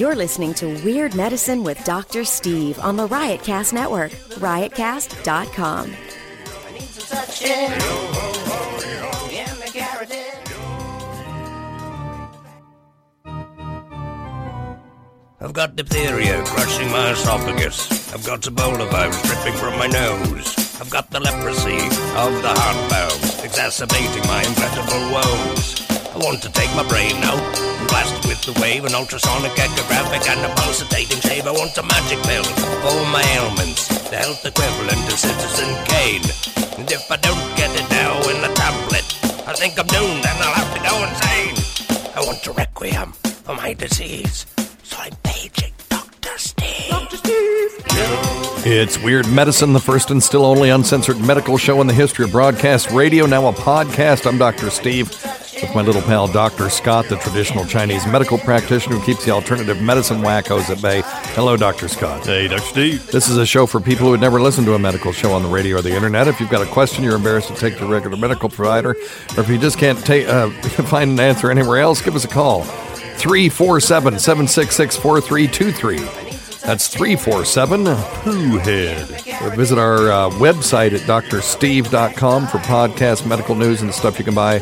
You're listening to Weird Medicine with Dr. Steve on the Riotcast Network, riotcast.com. I've got diphtheria crushing my esophagus. I've got Ebola virus dripping from my nose. I've got the leprosy of the heart valve, exacerbating my incredible woes. I want to take my brain out and blast it with the wave, an ultrasonic echographic and a pulsating shave. I want a magic pill for all my ailments, the health equivalent of Citizen Kane. And if I don't get it now in a tablet, I think I'm doomed and I'll have to go insane. I want a requiem for my disease, so I'm paging Dr. Steve. Dr. Steve. It's Weird Medicine, the first and still only uncensored medical show in the history of broadcast radio, now a podcast. I'm Dr. Steve with my little pal Dr. Scott, the traditional Chinese medical practitioner who keeps the alternative medicine wackos at bay. Hello, Dr. Scott. Hey, Dr. Steve. This is a show for people who had never listened to a medical show on the radio or the internet. If you've got a question you're embarrassed to take to a regular medical provider, or if you just can't ta- uh, find an answer anywhere else, give us a call. 347 766 4323. That's 347 Pooh Head. Or visit our uh, website at drsteve.com for podcast, medical news, and stuff you can buy.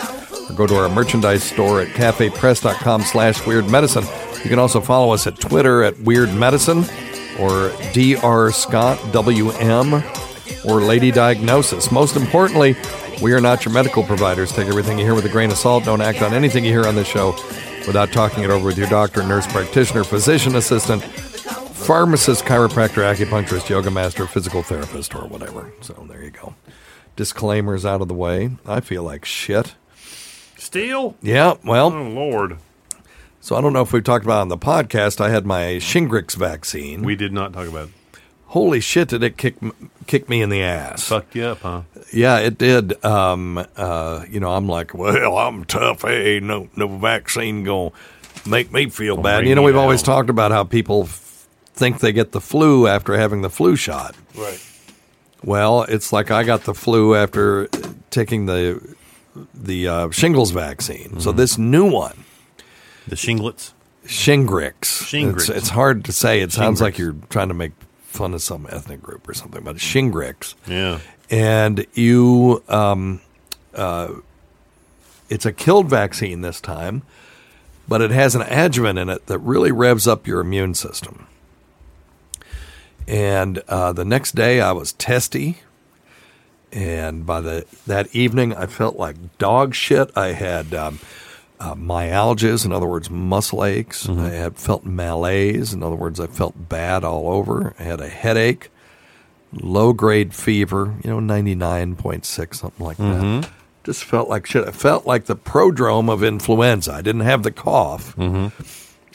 Or go to our merchandise store at cafepress.com slash weird medicine. You can also follow us at Twitter at Weird Medicine or Dr. Scott WM or Lady Diagnosis. Most importantly, we are not your medical providers. Take everything you hear with a grain of salt. Don't act on anything you hear on this show without talking it over with your doctor, nurse practitioner, physician assistant, pharmacist, chiropractor, acupuncturist, yoga master, physical therapist, or whatever. So there you go. Disclaimers out of the way. I feel like shit. Steel? Yeah, well, Oh, Lord. so I don't know if we've talked about it on the podcast. I had my Shingrix vaccine. We did not talk about it. Holy shit, did it kick kick me in the ass? Fuck you up, huh? Yeah, it did. Um, uh, you know, I'm like, well, I'm tough. Hey, no, no vaccine gonna make me feel Gonna bad. You know, we've always talked about how people f- think they get the flu after having the flu shot. Right. Well, it's like I got the flu after taking the the uh, shingles vaccine. Mm-hmm. So this new one, The shinglets. Shingrix. Shingrix. It's, it's hard to say. It sounds Shingrix. like you're trying to make fun of some ethnic group or something, but Shingrix. Yeah. and you um, uh, it's a killed vaccine this time but it has an adjuvant in it that really revs up your immune system and uh, the next day i was testy and by the that evening i felt like dog shit i had um, uh, myalgias, in other words, muscle aches. I had felt malaise, in other words, I felt bad all over. I had a headache low grade fever, you know, 99.6, something like that. Just felt like shit. I felt like the prodrome of influenza. I didn't have the cough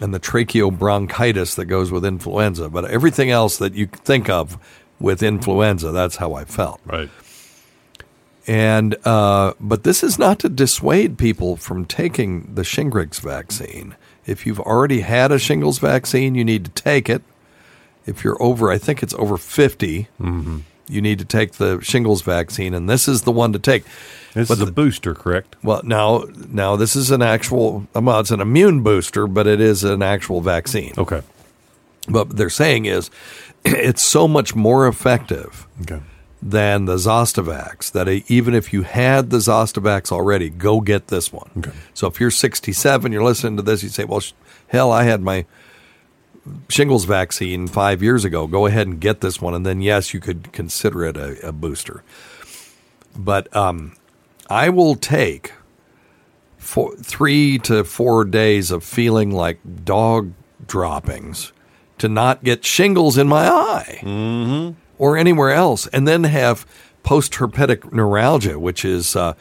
and the tracheobronchitis that goes with influenza, but everything else that you think of with influenza, that's how I felt. Right. And uh, but this is not to dissuade people from taking the Shingrix vaccine. If you've already had a shingles vaccine, you need to take it. If you're over, I think it's over 50, you need to take the shingles vaccine, and this is the one to take. This But is a the- booster, correct? Well, now, now this is an actual. Well, it's an immune booster, but it is an actual vaccine. Okay. But what they're saying is, it's so much more effective Okay. Than the Zostavax that even if you had the Zostavax already, go get this one. Okay. So if you're 67, you're listening to this, you say, well, sh- hell, I had my shingles vaccine five years ago. Go ahead and get this one. And then, yes, you could consider it a, a booster. But um, I will take four, three to four days of feeling like dog droppings to not get shingles in my eye or anywhere else, and then have post herpetic neuralgia, which is uh,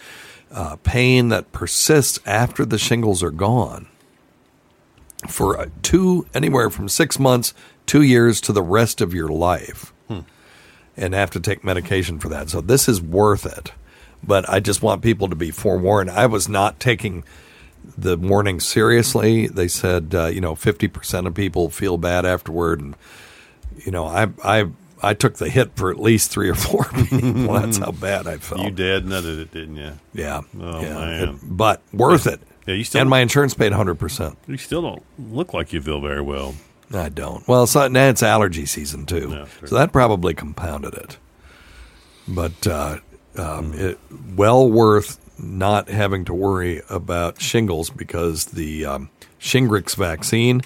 uh, pain that persists after the shingles are gone for uh, two, anywhere from six months, two years to the rest of your life, and have to take medication for that. So this is worth it. But I just want people to be forewarned. I was not taking the warning seriously. They said, uh, you know, fifty percent of people feel bad afterward, and you know, I I I took the hit for at least three or four people. That's how bad I felt. You dead nutted it, didn't you? Yeah. Oh, yeah. man. It- but worth it. Yeah, you still- and my insurance paid hundred percent. You still don't look like you feel very well. I don't. Well, so, now it's allergy season too, so that probably compounded it. But uh, um, Hmm. it well worth not having to worry about shingles because the um, Shingrix vaccine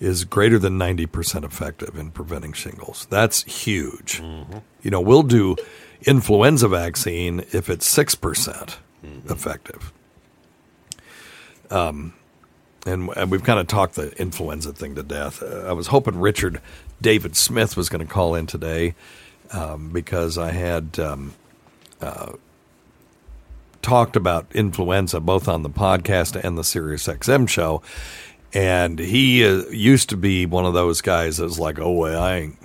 is greater than ninety percent effective in preventing shingles. That's huge. Mm-hmm. You know, we'll do influenza vaccine if it's six percent Mm-hmm. effective and, and we've kind of talked the influenza thing to death. Uh, I was hoping Richard David Smith was going to call in today um, because I had um, uh, talked about influenza both on the podcast and the Sirius XM show, and he uh, used to be one of those guys that's like, "Oh, well, I ain't."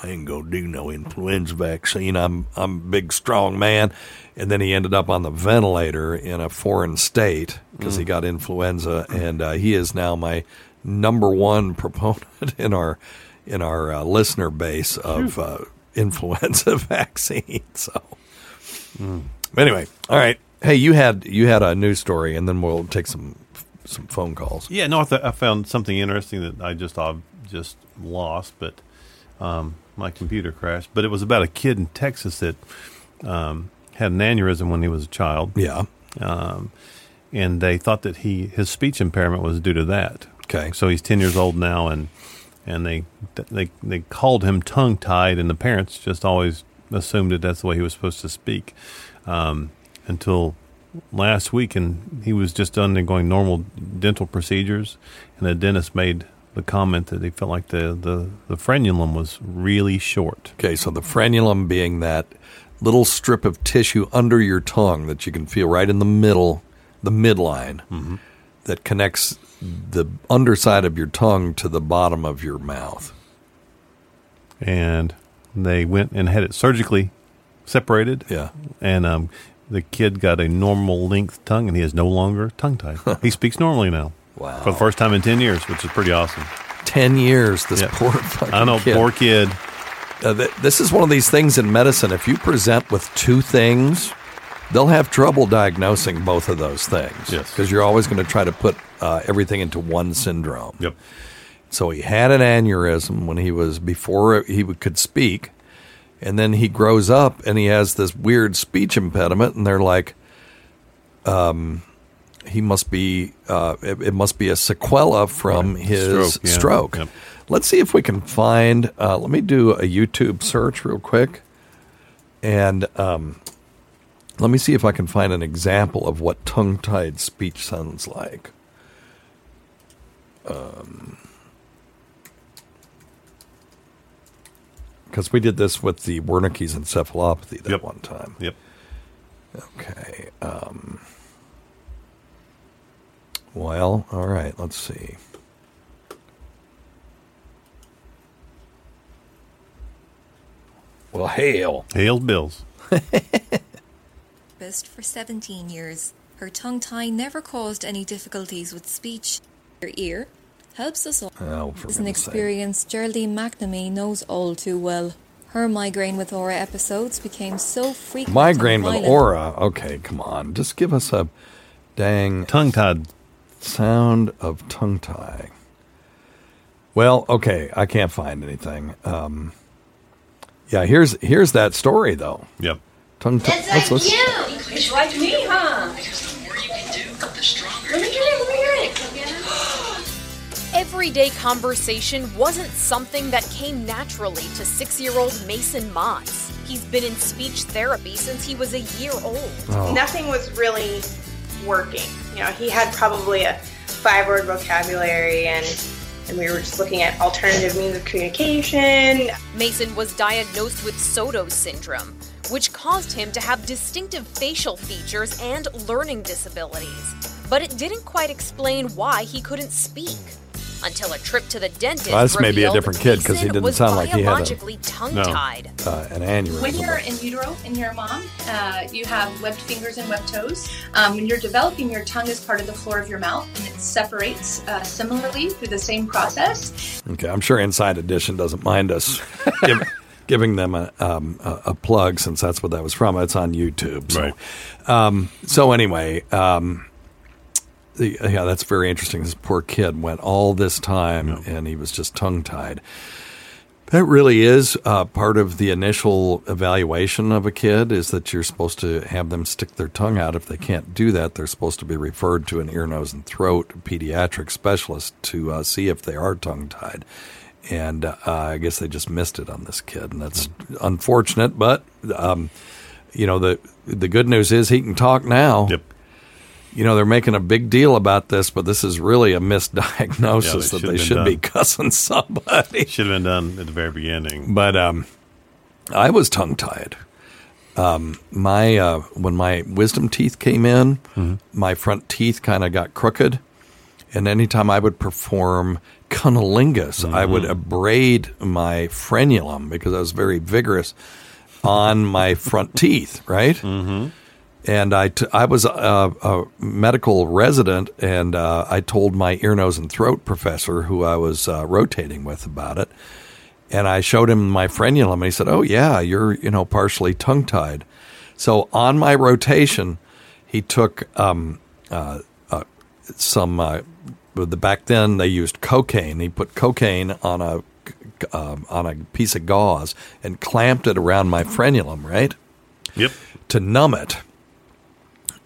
I ain't gonna do no influenza vaccine. I'm I'm a big strong man, and then he ended up on the ventilator in a foreign state because he got influenza, and uh, he is now my number one proponent in our in our uh, listener base of uh, influenza vaccine. So, anyway, all right. Hey, you had you had a news story, and then we'll take some some phone calls. Yeah, no, I, th- I found something interesting that I just uh, just lost, but um, my computer crashed. But it was about a kid in Texas that um, had an aneurysm when he was a child, Yeah. um, and they thought that he his speech impairment was due to that. Okay. So he's ten years old now, and and they they they called him tongue tied, and the parents just always assumed that that's the way he was supposed to speak um, until last week, and he was just undergoing normal dental procedures, and the dentist made the comment that he felt like the the, the frenulum was really short. Okay, so the frenulum being that little strip of tissue under your tongue that you can feel right in the middle, the midline, that connects the underside of your tongue to the bottom of your mouth. and they went and had it surgically separated. Yeah. And um, the kid got a normal length tongue, and he is no longer tongue tied. he speaks normally now. Wow. For the first time in 10 years, which is pretty awesome. 10 years, this Yeah. poor fucking I know, kid. poor kid. Uh, th- this is one of these things in medicine. If you present with two things, they'll have trouble diagnosing both of those things. Yes. Because you're always going to try to put uh, everything into one syndrome. Yep. So he had an aneurysm when he was before he could speak, and then he grows up and he has this weird speech impediment, and they're like, um, he must be, uh, it, it must be a sequela from Right. his Stroke, yeah. stroke. Yep. Let's see if we can find. Uh, let me do a YouTube search real quick, and um, let me see if I can find an example of what tongue-tied speech sounds like. Because we did this with the Wernicke's encephalopathy that Yep. one time. Yep. Okay. Um, well, all right. Let's see. Well, hail. Hail Bills. Best for 17 years. Her tongue tie never caused any difficulties with speech. Her ear helps us all. Oh, for It's an goodness sake. experience Geraldine McNamee knows all too well. Her migraine with aura episodes became so frequent. Migraine with aura. Okay, come on. Just give us a dang Tongue tied. sound of tongue tie. Well, okay, I can't find anything. Um, yeah, here's here's that story though. Yep. Tongue tie. It's like listen. you. It's like me, huh? Let me hear it. Let me hear it. Everyday conversation wasn't something that came naturally to six year old Mason Moss. He's been in speech therapy since he was a year old. Oh. nothing was really working. You know, he had probably a five word vocabulary and and we were just looking at alternative means of communication. Mason was diagnosed with Sotos syndrome, which caused him to have distinctive facial features and learning disabilities. But it didn't quite explain why he couldn't speak. Until a trip to the dentist. Well, this may be a revealed different kid 'cause he didn't was sound like he had a- biologically tongue-tied. Uh, an aneurysm. When you're in utero in your mom, uh, you have webbed fingers and webbed toes. Um, when you're developing, your tongue is part of the floor of your mouth, and it separates uh, similarly through the same process. Okay, I'm sure Inside Edition doesn't mind us give, giving them a, um, a, a plug since that's what that was from. It's on YouTube. So, Right. um, so anyway, um, the, yeah, that's very interesting. This poor kid went all this time and he was just tongue tied. That really is uh, part of the initial evaluation of a kid is that you're supposed to have them stick their tongue out. If they can't do that, they're supposed to be referred to an ear, nose, and throat pediatric specialist to uh, see if they are tongue tied. And uh, I guess they just missed it on this kid, and that's unfortunate. But um, you know the the good news is he can talk now. Yep. You know they're making a big deal about this, but this is really a misdiagnosis Yeah, that they should done. be cussing somebody. Should have been done at the very beginning. But um, I was tongue tied. Um, my uh, when my wisdom teeth came in, my front teeth kind of got crooked, and anytime I would perform cunnilingus, I would abrade my frenulum because I was very vigorous on my front teeth, right? Mm-hmm. And I, t- I was a, a medical resident, and uh, I told my ear, nose, and throat professor, who I was uh, rotating with, about it. And I showed him my frenulum, and he said, "Oh yeah, you're you know partially tongue tied." So on my rotation, he took um, uh, uh, some. Uh, the back then they used cocaine. He put cocaine on a um, on a piece of gauze and clamped it around my frenulum, right, Yep. to numb it.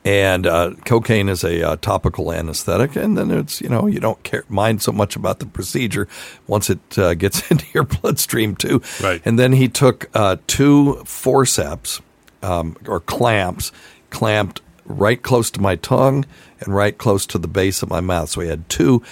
And uh, cocaine is a uh, topical anesthetic, and then it's you know you don't care mind so much about the procedure once it uh, gets into your bloodstream too. Right. And then he took uh, two forceps um, or clamps, clamped right close to my tongue and right close to the base of my mouth. So he had two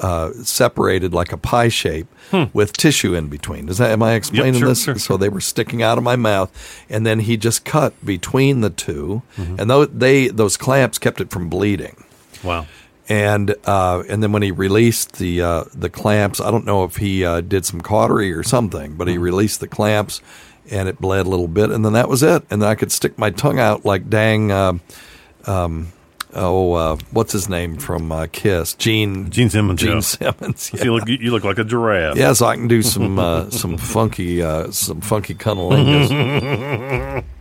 uh, separated like a pie shape with tissue in between. Is that am I explaining Hmm. sure, this? sure, So they were sticking out of my mouth, and then he just cut between the 2 and those they those clamps kept it from bleeding. Wow. And uh, and then when he released the uh, the clamps, I don't know if he uh, did some cautery or something, but he released the clamps, and it bled a little bit, and then that was it. And then I could stick my tongue out like dang. Uh, um, oh, uh, what's his name from uh, Kiss? Gene Gene Simmons, Gene yeah. Simmons. So you look you look like a giraffe. Yeah, so I can do some uh, some funky uh, some funky cunnilingus.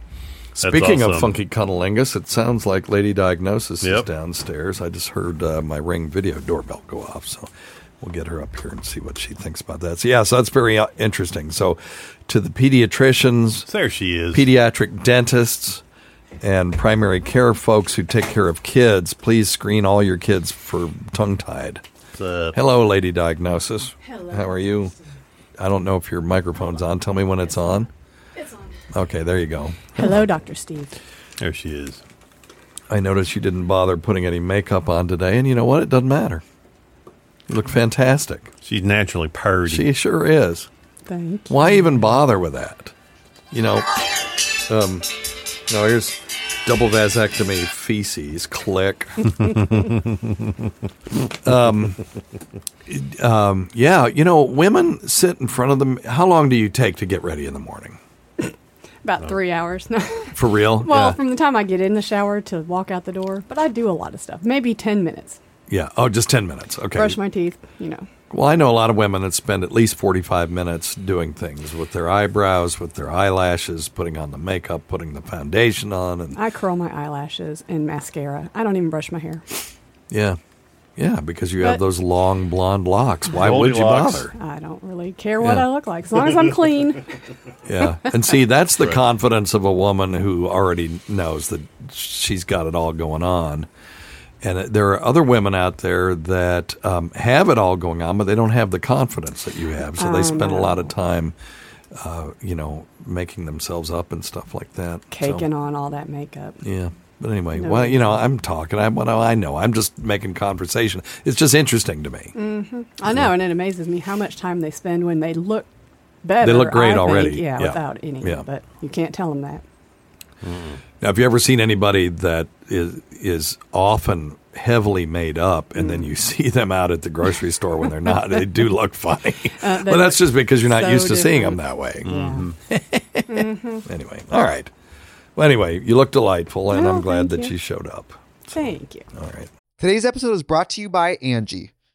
Speaking of funky cunnilingus, it sounds like Lady Diagnosis is downstairs. I just heard uh, my ring video doorbell go off, so we'll get her up here and see what she thinks about that. So yeah, so that's very uh, interesting. So to the pediatricians, There she is. pediatric dentists, and primary care folks who take care of kids, please screen all your kids for tongue tied. What's? Hello, Lady Diagnosis. Hello. How are you? I don't know if your microphone's on. Tell me when it's on. It's on. Okay, there you go. Hello, Dr. Steve. There she is. I noticed you didn't bother putting any makeup on today, and you know what? It doesn't matter. You look fantastic. She's naturally purdy. She sure is. Thank you. Why even bother with that? You know, um, no, here's double vasectomy feces. Click. um, um, yeah, you know, women sit in front of them. How long do you take to get ready in the morning? About three hours. No. For real? well, yeah. from the time I get in the shower to walk out the door, but I do a lot of stuff. Maybe 10 minutes. yeah. Oh, just 10 minutes. Okay. Brush my teeth, you know. Well, I know a lot of women that spend at least 45 minutes doing things with their eyebrows, with their eyelashes, putting on the makeup, putting the foundation on, and I curl my eyelashes and mascara. I don't even brush my hair. yeah. Yeah, because you have those long blonde locks. Why would you Goldilocks. bother? I don't really care what Yeah. I look like as long as I'm clean. Yeah. And see, that's the confidence of a woman who already knows that she's got it all going on. And there are other women out there that um, have it all going on, but they don't have the confidence that you have. So they I spend a lot of time, uh, you know, making themselves up and stuff like that. So- Caking on all that makeup. Yeah. But anyway, No. well, you know, I'm talking. I, what I know? I'm just making conversation. It's just interesting to me. Mm. I know, and it amazes me how much time they spend when they look better. They look great I think. already. Yeah, Yeah. without any. Yeah. But you can't tell them that. Now, have you ever seen anybody that is is often heavily made up, and Mm. then you see them out at the grocery store when they're not? they do look funny. Uh, but that's just because you're not so used to seeing them that way. Yeah. Anyway, all right. Well, anyway, you look delightful, and Oh, I'm glad that you. you showed up. Thank you. All right. Today's episode is brought to you by Angie.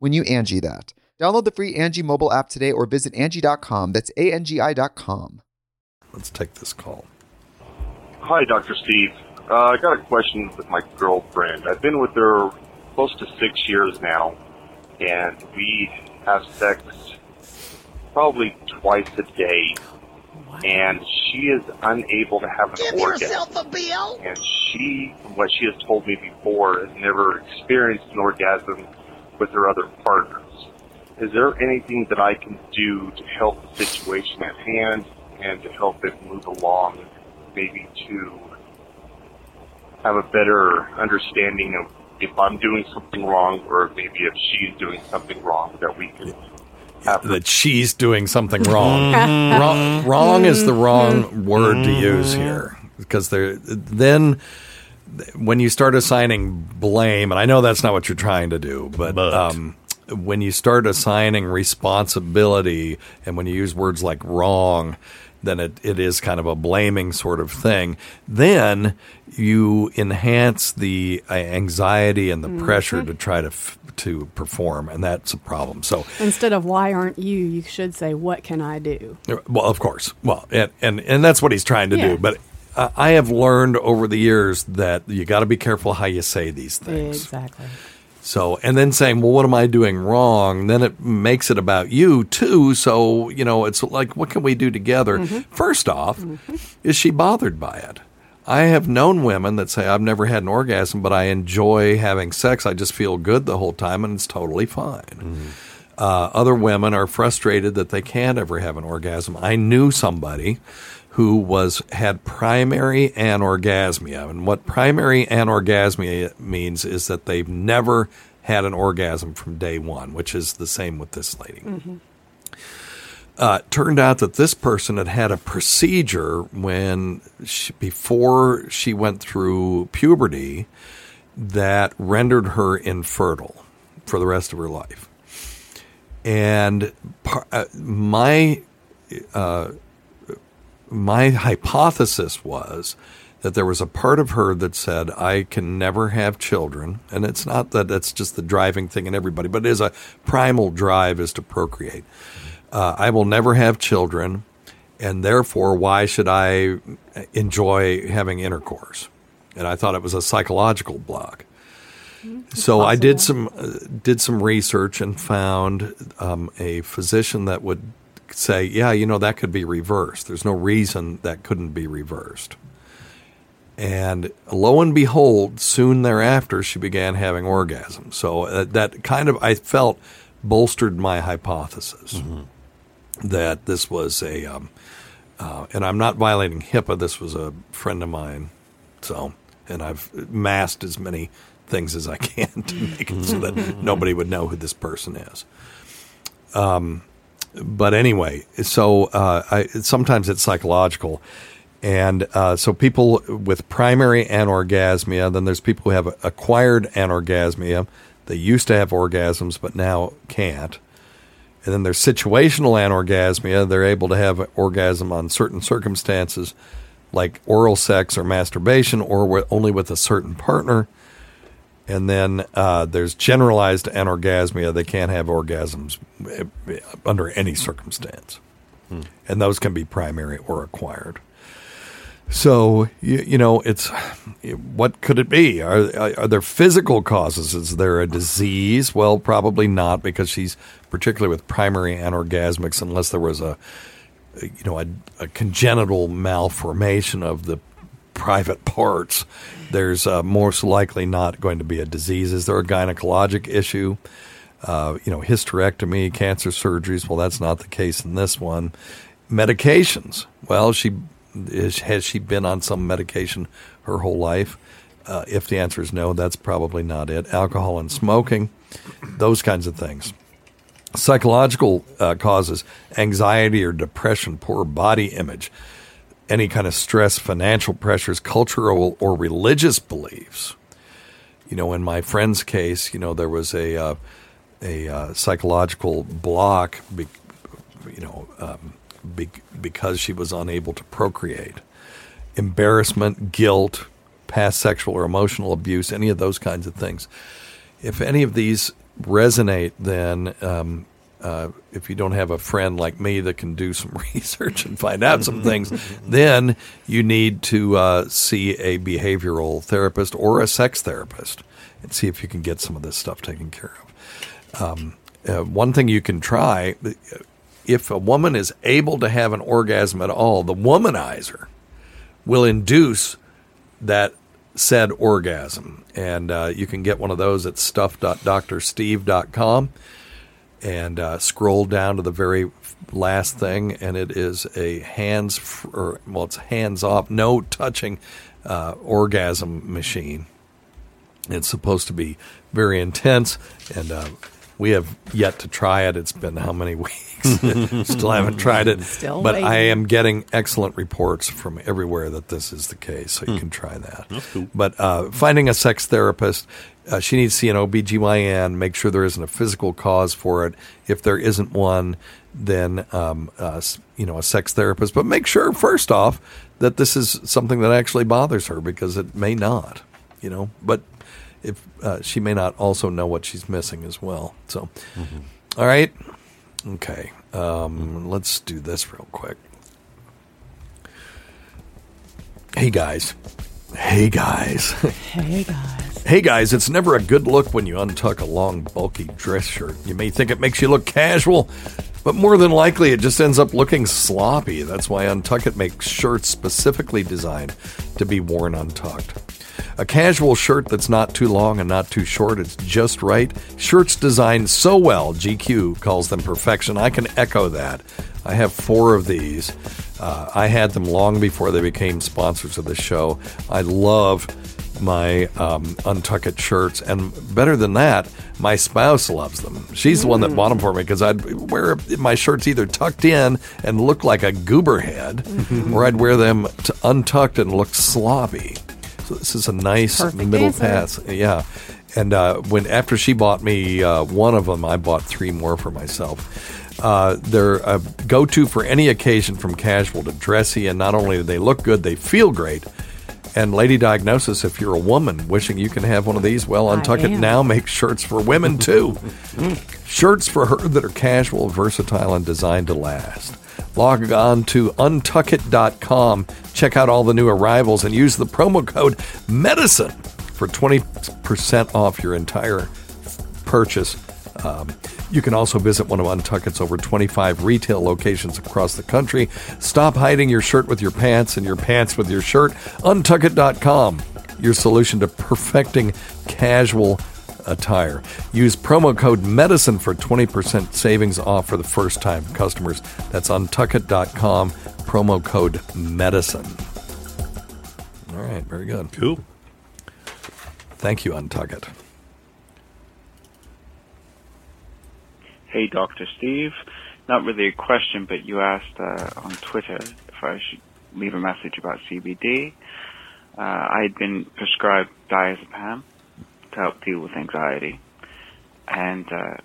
when you Angie that. Download the free Angie mobile app today or visit Angie.com. That's A-N-G-I dot com. Let's take this call. Hi, Dr. Steve. Uh, I got a question with my girlfriend. I've been with her close to six years now, and we have sex probably twice a day. And she is unable to have an Give orgasm. yourself a bill. And she, from what she has told me before, has never experienced an orgasm with her other partners. Is there anything that I can do to help the situation at hand and to help it move along, maybe to have a better understanding of if I'm doing something wrong or maybe if she's doing something wrong that we can have that she's doing something wrong. Mm-hmm. Mm-hmm. wrong. Wrong is the wrong mm-hmm. word to use here because there then when you start assigning blame, and I know that's not what you're trying to do, but, Um, when you start assigning responsibility and when you use words like wrong, then it, it is kind of a blaming sort of thing. Then you enhance the uh, anxiety and the pressure to try to f- to perform, and that's a problem. So Instead of why aren't you, you should say what can I do? well, of course. Well, and and, and that's what he's trying to Yeah. do. But I have learned over the years that you got to be careful how you say these things. Exactly. So, and then saying, well, what am I doing wrong? Then it makes it about you too. So, you know, it's like, what can we do together? Mm-hmm. First off, is she bothered by it? I have known women that say, I've never had an orgasm, but I enjoy having sex. I just feel good the whole time and it's totally fine. Uh, other women are frustrated that they can't ever have an orgasm. I knew somebody who was had primary anorgasmia, and what primary anorgasmia means is that they've never had an orgasm from day one, which is the same with this lady. Uh, turned out that this person had had a procedure when she, before she went through puberty that rendered her infertile for the rest of her life. And par- uh, my uh, my hypothesis was that there was a part of her that said, I can never have children. And it's not that that's just the driving thing in everybody, but it is a primal drive is to procreate. Uh, I will never have children, and therefore, why should I enjoy having intercourse? And I thought it was a psychological block. So I did some uh, did some research and found um, a physician that would say, yeah, you know, that could be reversed. There's no reason that couldn't be reversed. And lo and behold, soon thereafter, she began having orgasms. So uh, that kind of, I felt, bolstered my hypothesis that this was a, um, uh, and I'm not violating HIPAA. This was a friend of mine. So, and I've masked as many things as I can to make it so that nobody would know who this person is. Um, but anyway, so uh, I, sometimes it's psychological. And uh, so people with primary anorgasmia, then there's people who have acquired anorgasmia. They used to have orgasms, but now can't. And then there's situational anorgasmia. They're able to have orgasm on certain circumstances, like oral sex or masturbation, or wi- only with a certain partner. And then uh, there's generalized anorgasmia. They can't have orgasms eh, eh, under any circumstance. And those can be primary or acquired. So, you, you know, it's what could it be? Are, are, are there physical causes? Is there a disease? Well, probably not because she's particularly with primary anorgasmics, unless there was a, you know, a, a congenital malformation of the private parts, there's uh, most likely not going to be a disease. Is there a gynecologic issue? Uh, you know, hysterectomy, cancer surgeries. Well, that's not the case in this one. Medications. Well, she is, has she been on some medication her whole life? Uh, if the answer is no, that's probably not it. Alcohol and smoking, those kinds of things. Psychological uh, causes, anxiety or depression, poor body image, any kind of stress, financial pressures, cultural or religious beliefs. You know, in my friend's case, you know, there was a uh, a uh, psychological block, be, you know, um, be, because she was unable to procreate. Embarrassment, guilt, past sexual or emotional abuse, any of those kinds of things. If any of these resonate, then um, uh, if you don't have a friend like me that can do some research and find out some things, then you need to uh, see a behavioral therapist or a sex therapist and see if you can get some of this stuff taken care of. Um, uh, one thing you can try if a woman is able to have an orgasm at all, the womanizer will induce that said orgasm. And uh, you can get one of those at stuff.drsteve.com and uh, scroll down to the very last thing, and it is a hands, f- or well, it's hands off, no touching uh, orgasm machine. It's supposed to be very intense, and uh, we have yet to try it. It's been how many weeks? Still haven't tried it. Still but I am getting excellent reports from everywhere that this is the case, so you can try that. But uh, finding a sex therapist, uh, she needs to see an OBGYN, make sure there isn't a physical cause for it. If there isn't one, then um, uh, you know a sex therapist. But make sure first off that this is something that actually bothers her because it may not. You know, but if uh, she may not also know what she's missing as well. So, all right, okay. Um, let's do this real quick. Hey guys, hey guys. Hey guys. Hey guys, it's never a good look when you untuck a long, bulky dress shirt. You may think it makes you look casual, but more than likely it just ends up looking sloppy. That's why Untuck It makes shirts specifically designed to be worn untucked. A casual shirt that's not too long and not too short, it's just right. Shirts designed so well, GQ calls them perfection. I can echo that. I have four of these. Uh, I had them long before they became sponsors of the show. I love my um, Untuck It shirts, and better than that, my spouse loves them. She's the one that bought them for me because I'd wear my shirts either tucked in and look like a goober head, or I'd wear them t- untucked and look sloppy. So this is a nice Perfect middle answer. pass. Yeah. And uh, when after she bought me uh, one of them, I bought three more for myself. Uh, they're a go-to for any occasion, from casual to dressy, and not only do they look good, they feel great. And Lady Diagnosis, if you're a woman wishing you can have one of these, well, Untuck It now makes shirts for women too. shirts for her that are casual, versatile, and designed to last. Log on to untuckit.com, check out all the new arrivals, and use the promo code MEDICINE for 20% off your entire purchase. Um, you can also visit one of Untuckit's over 25 retail locations across the country. Stop hiding your shirt with your pants and your pants with your shirt. Untuckit.com, your solution to perfecting casual attire. Use promo code MEDICINE for 20% savings off for the first time customers. That's untuckit.com, promo code MEDICINE. All right, very good. Cool. Thank you, Untuckit. Hey, Dr. Steve. Not really a question, but you asked uh, on Twitter if I should leave a message about CBD. Uh, I had been prescribed diazepam to help deal with anxiety, and uh,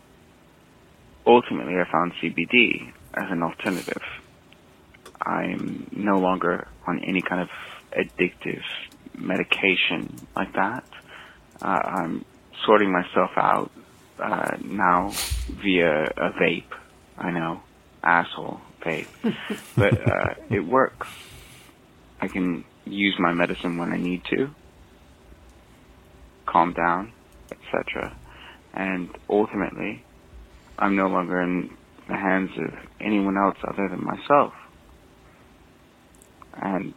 ultimately I found CBD as an alternative. I'm no longer on any kind of addictive medication like that. Uh, I'm sorting myself out uh, now via a vape. I know, asshole vape, but uh, it works. I can use my medicine when I need to, calm down, etc. And ultimately, I'm no longer in the hands of anyone else other than myself. And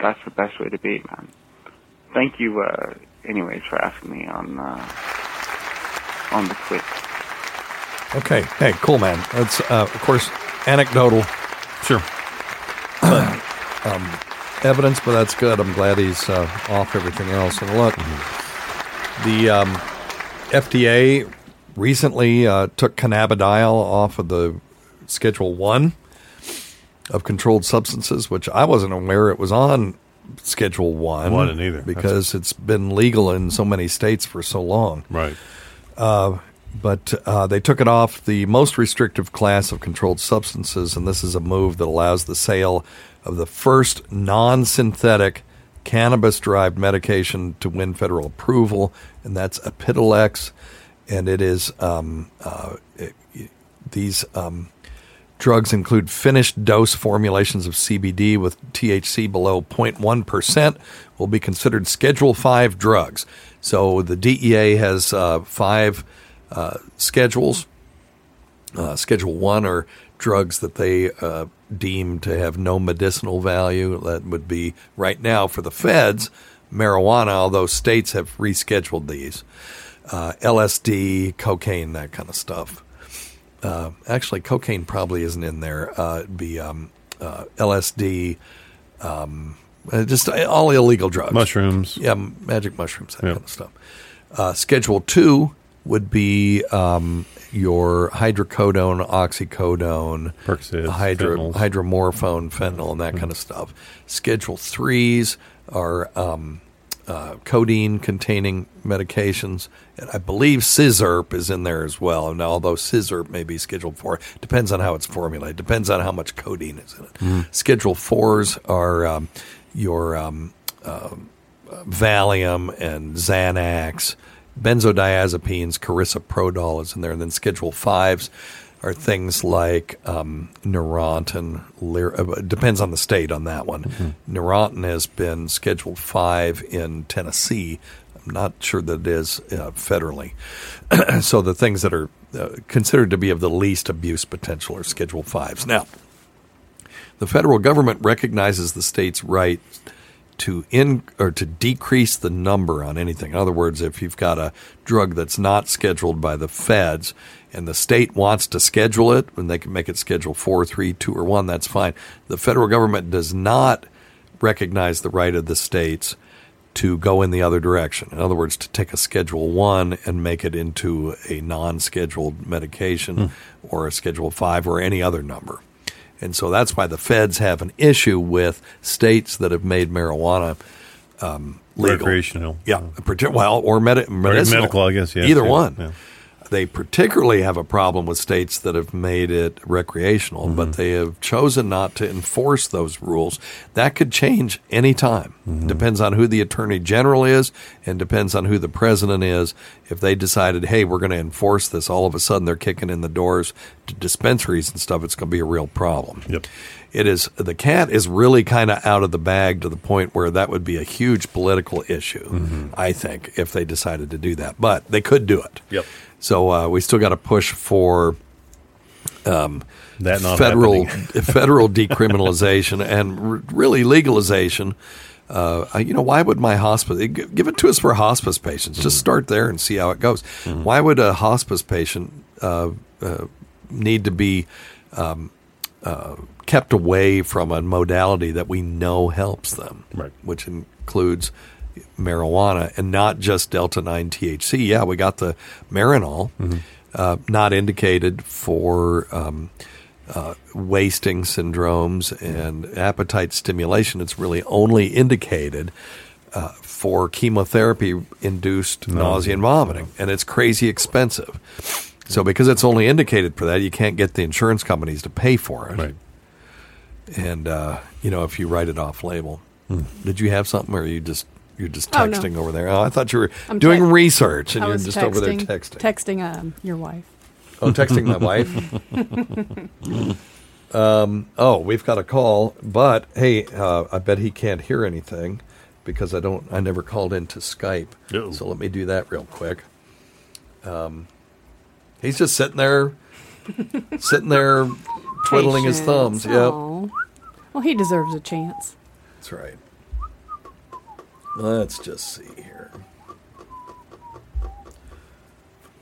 that's the best way to be, man. Thank you, uh, anyways, for asking me on, uh, on the quick. Okay. Hey, cool, man. That's, uh, of course, anecdotal. Sure. um, evidence, but that's good. I'm glad he's uh, off everything else. And look, the um, FDA recently uh, took cannabidiol off of the Schedule 1 of controlled substances, which I wasn't aware it was on Schedule 1. Wasn't either. Because it's been legal in so many states for so long. Right. Uh, but uh, they took it off the most restrictive class of controlled substances, and this is a move that allows the sale of the first non synthetic cannabis derived medication to win federal approval, and that's Epidiolex. And it is, um, uh, it, these um, drugs include finished dose formulations of CBD with THC below 0.1%, will be considered Schedule 5 drugs. So the DEA has uh, five uh, schedules. Uh, schedule 1 are drugs that they uh, deem to have no medicinal value. That would be right now for the feds, marijuana, although states have rescheduled these. Uh, LSD, cocaine, that kind of stuff. Uh, actually, cocaine probably isn't in there. It'd be um, LSD, um, uh, just all illegal drugs. Mushrooms. Yeah, magic mushrooms, that kind of stuff. Uh, Schedule 2 would be um, your hydrocodone, oxycodone, Percocets, hydro, hydromorphone, fentanyl, and that kind of stuff. Schedule threes are um, uh, codeine containing medications. And I believe Scizerp is in there as well. Now, although Scizerp may be Schedule four, depends on how it's formulated, depends on how much codeine is in it. Mm. Schedule fours are um, your um, uh, Valium and Xanax, benzodiazepines, carisoprodol is in there, and then Schedule fives are things like um, Neurontin. Uh, depends on the state on that one. Neurontin has been Schedule five in Tennessee. I'm not sure that it is uh, federally. so the things that are uh, considered to be of the least abuse potential are Schedule fives. Now, the federal government recognizes the state's right to in or to decrease the number on anything. In other words, if you've got a drug that's not scheduled by the feds and the state wants to schedule it, and they can make it schedule four, three, two, or one, that's fine. The federal government does not recognize the right of the states to go in the other direction. In other words, to take a Schedule One and make it into a non-scheduled medication hmm. or a Schedule Five or any other number. And so that's why the feds have an issue with states that have made marijuana um, legal. Recreational. Yeah. Well, or medi- medicinal. medical, I guess, yes, Either yeah, one. yeah. They particularly have a problem with states that have made it recreational, Mm-hmm. but they have chosen not to enforce those rules. That could change any time. Mm-hmm. Depends on who the attorney general is and depends on who the president is. If they decided, hey, we're going to enforce this, all of a sudden they're kicking in the doors to dispensaries and stuff, it's going to be a real problem. Yep. It is the cat is really kind of out of the bag to the point where that would be a huge political issue. Mm-hmm. I think if they decided to do that, but they could do it. Yep. So uh, we still got to push for um, That not federal federal decriminalization and r- really legalization. Uh, you know, why would my hospice give it to us for hospice patients? Just start there and see how it goes. Why would a hospice patient uh, uh, need to be um, uh, kept away from a modality that we know helps them, Right. which includes marijuana and not just delta 9 THC. Yeah, we got the Marinol, uh, not indicated for um, uh, wasting syndromes and appetite stimulation. It's really only indicated uh, for chemotherapy induced nausea and vomiting, and it's crazy expensive. So, because it's only indicated for that, you can't get the insurance companies to pay for it. Right. and uh, you know if you write it off label. Did you have something, or you just you're just Oh, no. texting over there? Oh, I thought you were I'm doing text- research, and I you're was just over there texting- texting. Texting um, your wife. Oh, texting my wife. um, oh, we've got a call, but hey, uh, I bet he can't hear anything because I don't. I never called into Skype, so let me do that real quick. Um, he's just sitting there, sitting there, twiddling his Patience. thumbs. Yep, Well, he deserves a chance. that's right. Let's just see here.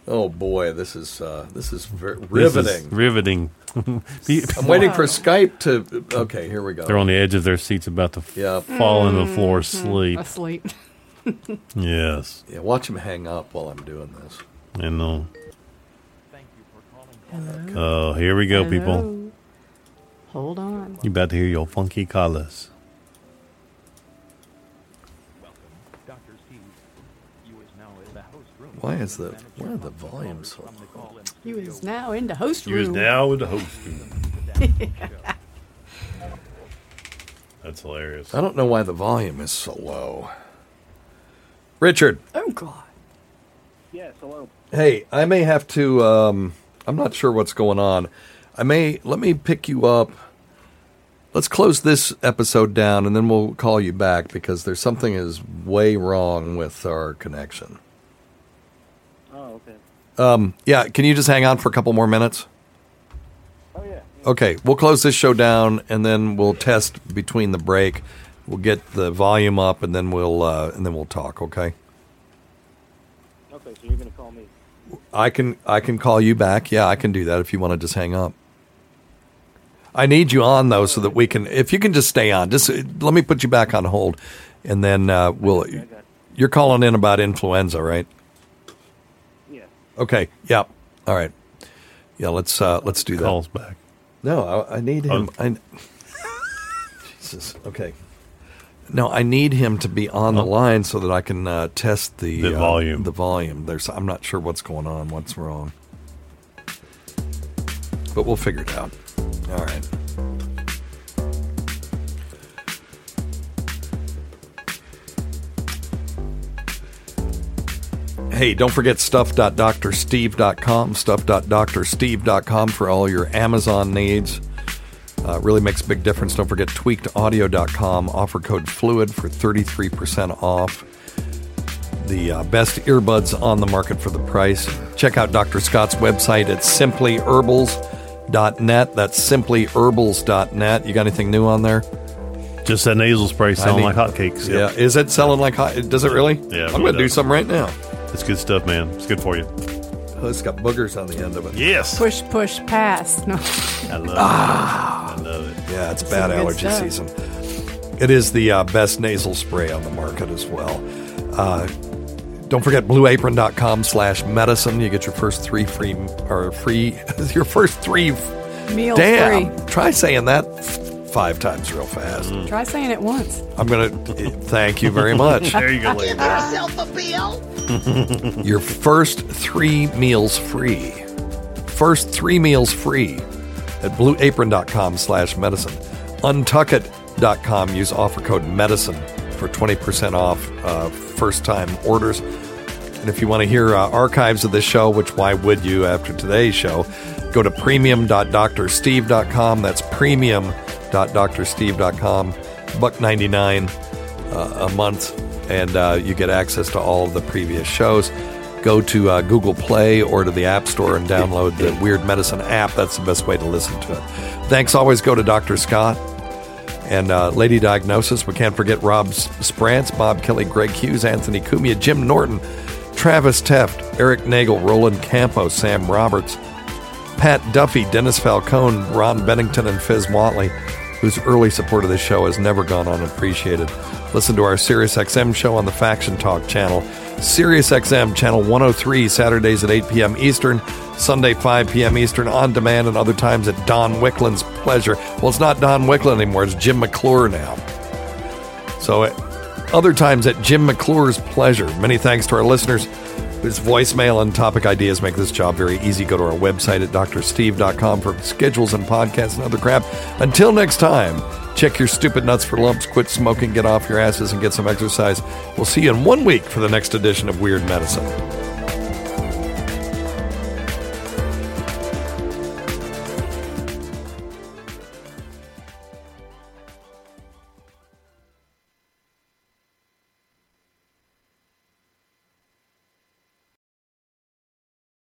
Oh boy, this is uh, this is ver- This is riveting. riveting. I'm waiting for Skype to. Okay, here we go. They're on the edge of their seats, about to f- Yep. fall into the floor Mm-hmm. asleep. Asleep. Yes, Yeah, watch him hang up while I'm doing this. I know. Thank you for calling me. Oh, here we go, people. Hello. Hold on. You about to hear your funky colors. Why is the why are the volumes so low? He is now in the host You room. is now in the host room. That's hilarious. I don't know why the volume is so low. Richard, oh God. Yes, hello. hey, I may have to. Um, I'm not sure what's going on. I may let me pick you up. Let's close this episode down, and then we'll call you back because there's something is way wrong with our connection. Um, yeah, can you just hang on for a couple more minutes? Oh, yeah. Okay, we'll close this show down and then we'll test between the break. We'll get the volume up and then we'll uh, and then we'll talk. Okay. Okay, so you're going to call me. I can I can call you back. Yeah, I can do that if you want to just hang up. I need you on though, so that we can. If you can just stay on, just let me put you back on hold, and then uh, we'll. You're calling in about influenza, right? Okay. Yep. All right. Yeah. Let's uh, let's do that. Calls back. No, I, I need him. Oh. I, Jesus. Okay. No, I need him to be on the line so that I can uh, test the, The uh, volume. The volume. There's. I'm not sure what's going on. What's wrong? But we'll figure it out. All right. Hey, don't forget stuff.drsteve.com, stuff.drsteve.com for all your Amazon needs. Uh, really makes a big difference. Don't forget tweakedaudio.com, offer code FLUID for 33% off. The uh, best earbuds on the market for the price. Check out Dr. Scott's website at simplyherbals.net. That's simplyherbals.net. You got anything new on there? Just that nasal spray selling need- like hotcakes. Yeah. Is it selling like hot? Does it really? Yeah, I'm going to do does. some right now. It's good stuff, man. It's good for you. Oh, it's got boogers on the end of it. Yes. Push, push, pass. No. I love Ah. it. I love it. Yeah, it's Some bad good allergy stuff. season. It is the uh, best nasal spray on the market as well. Uh, don't forget blueapron.com slash medicine. You get your first three free, or free, your first three. Meals Damn. free. Try saying that f- five times real fast. Try saying it once. I'm going to thank you very much. There you go, lady. yourself a bill. your first three meals free. First three meals free at blueapron.com slash medicine. Untuckit.com. Use offer code medicine for 20% off uh, first time orders. And if you want to hear uh, archives of this show, which why would you after today's show, go to premium.drsteve.com. That's premium.drsteve.com. Buck 99 uh, a month, and uh, you get access to all of the previous shows. Go to uh, Google Play or to the App Store and download the Weird Medicine app. That's the best way to listen to it. Thanks. Always go to Dr. Scott and uh, Lady Diagnosis. We can't forget Rob Sprance, Bob Kelly, Greg Hughes, Anthony Cumia, Jim Norton, Travis Teft, Eric Nagel, Roland Campos, Sam Roberts, Pat Duffy, Dennis Falcone, Ron Bennington, and Fez Whatley, whose early support of this show has never gone unappreciated. Listen to our SiriusXM show on the Faction Talk channel. SiriusXM channel 103, Saturdays at 8 p.m. Eastern, Sunday 5 p.m. Eastern, on demand, and other times at Don Wicklund's pleasure. Well, it's not Don Wicklund anymore, it's Jim McClure now. So, other times at Jim McClure's pleasure. Many thanks to our listeners His voicemail and topic ideas make this job very easy. Go to our website at drsteve.com for schedules and podcasts and other crap. Until next time, check your stupid nuts for lumps, quit smoking, get off your asses, and get some exercise. We'll see you in one week for the next edition of Weird Medicine.